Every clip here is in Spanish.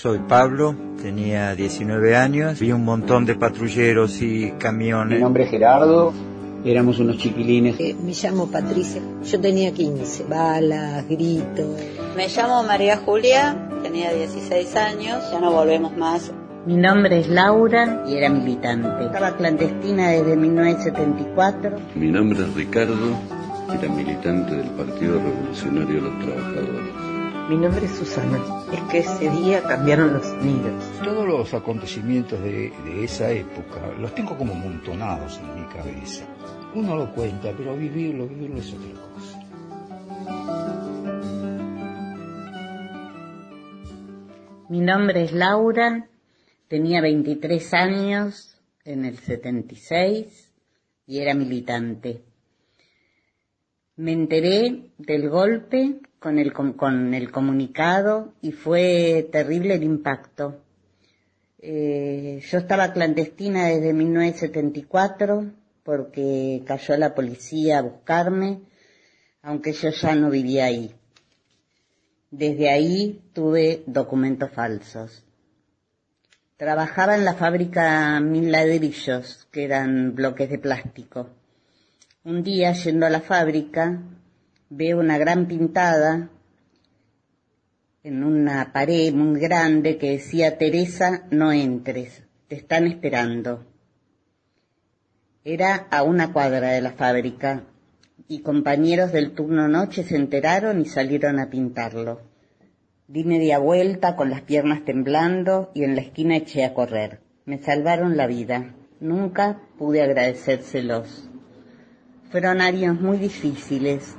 Soy Pablo, tenía 19 años, vi un montón de patrulleros y camiones. Mi nombre es Gerardo, éramos unos chiquilines. Eh, me llamo Patricia, yo tenía 15, balas, gritos. Me llamo María Julia, tenía 16 años, ya no volvemos más. Mi nombre es Laura y era militante. Estaba clandestina desde 1974. Mi nombre es Ricardo, era militante del Partido Revolucionario de los Trabajadores. Mi nombre es Susana. Es que ese día cambiaron los nidos. Todos los acontecimientos de, de, esa época los tengo como montonados en mi cabeza. Uno lo cuenta, pero vivirlo, vivirlo es otra cosa. Mi nombre es Laura, tenía 23 años en el 76 y era militante. Me enteré del golpe con el, comunicado y fue terrible el impacto. Eh, yo estaba clandestina desde 1974 porque cayó la policía a buscarme, aunque yo ya no vivía ahí. Desde ahí tuve documentos falsos. Trabajaba en la fábrica Mil Ladrillos, que eran bloques de plástico. Un día, yendo a la fábrica, veo una gran pintada en una pared muy grande que decía, Teresa, no entres, te están esperando. Era a una cuadra de la fábrica y compañeros del turno noche se enteraron y salieron a pintarlo. Di media vuelta con las piernas temblando y en la esquina eché a correr. Me salvaron la vida. Nunca pude agradecérselos. Fueron años muy difíciles.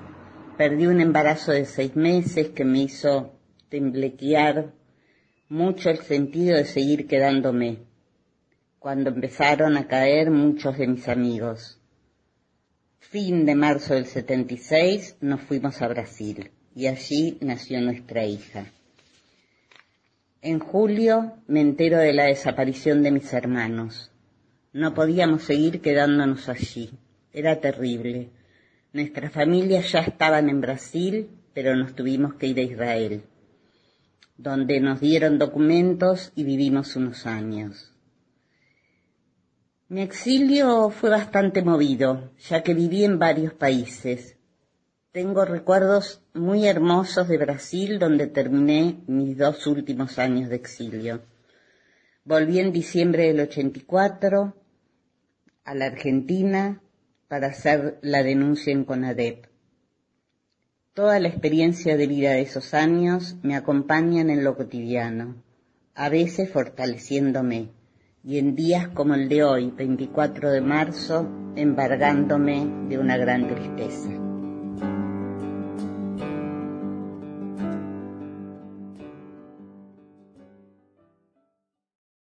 Perdí un embarazo de seis meses que me hizo temblequear mucho el sentido de seguir quedándome. Cuando empezaron a caer muchos de mis amigos. Fin de marzo del 76 nos fuimos a Brasil y allí nació nuestra hija. En julio me entero de la desaparición de mis hermanos. No podíamos seguir quedándonos allí. Era terrible. Nuestras familias ya estaban en Brasil, pero nos tuvimos que ir a Israel, donde nos dieron documentos y vivimos unos años. Mi exilio fue bastante movido, ya que viví en varios países. Tengo recuerdos muy hermosos de Brasil, donde terminé mis dos últimos años de exilio. Volví en diciembre del 84 a la Argentina para hacer la denuncia en CONADEP. Toda la experiencia de vida de esos años me acompañan en lo cotidiano, a veces fortaleciéndome, y en días como el de hoy, 24 de marzo, embargándome de una gran tristeza.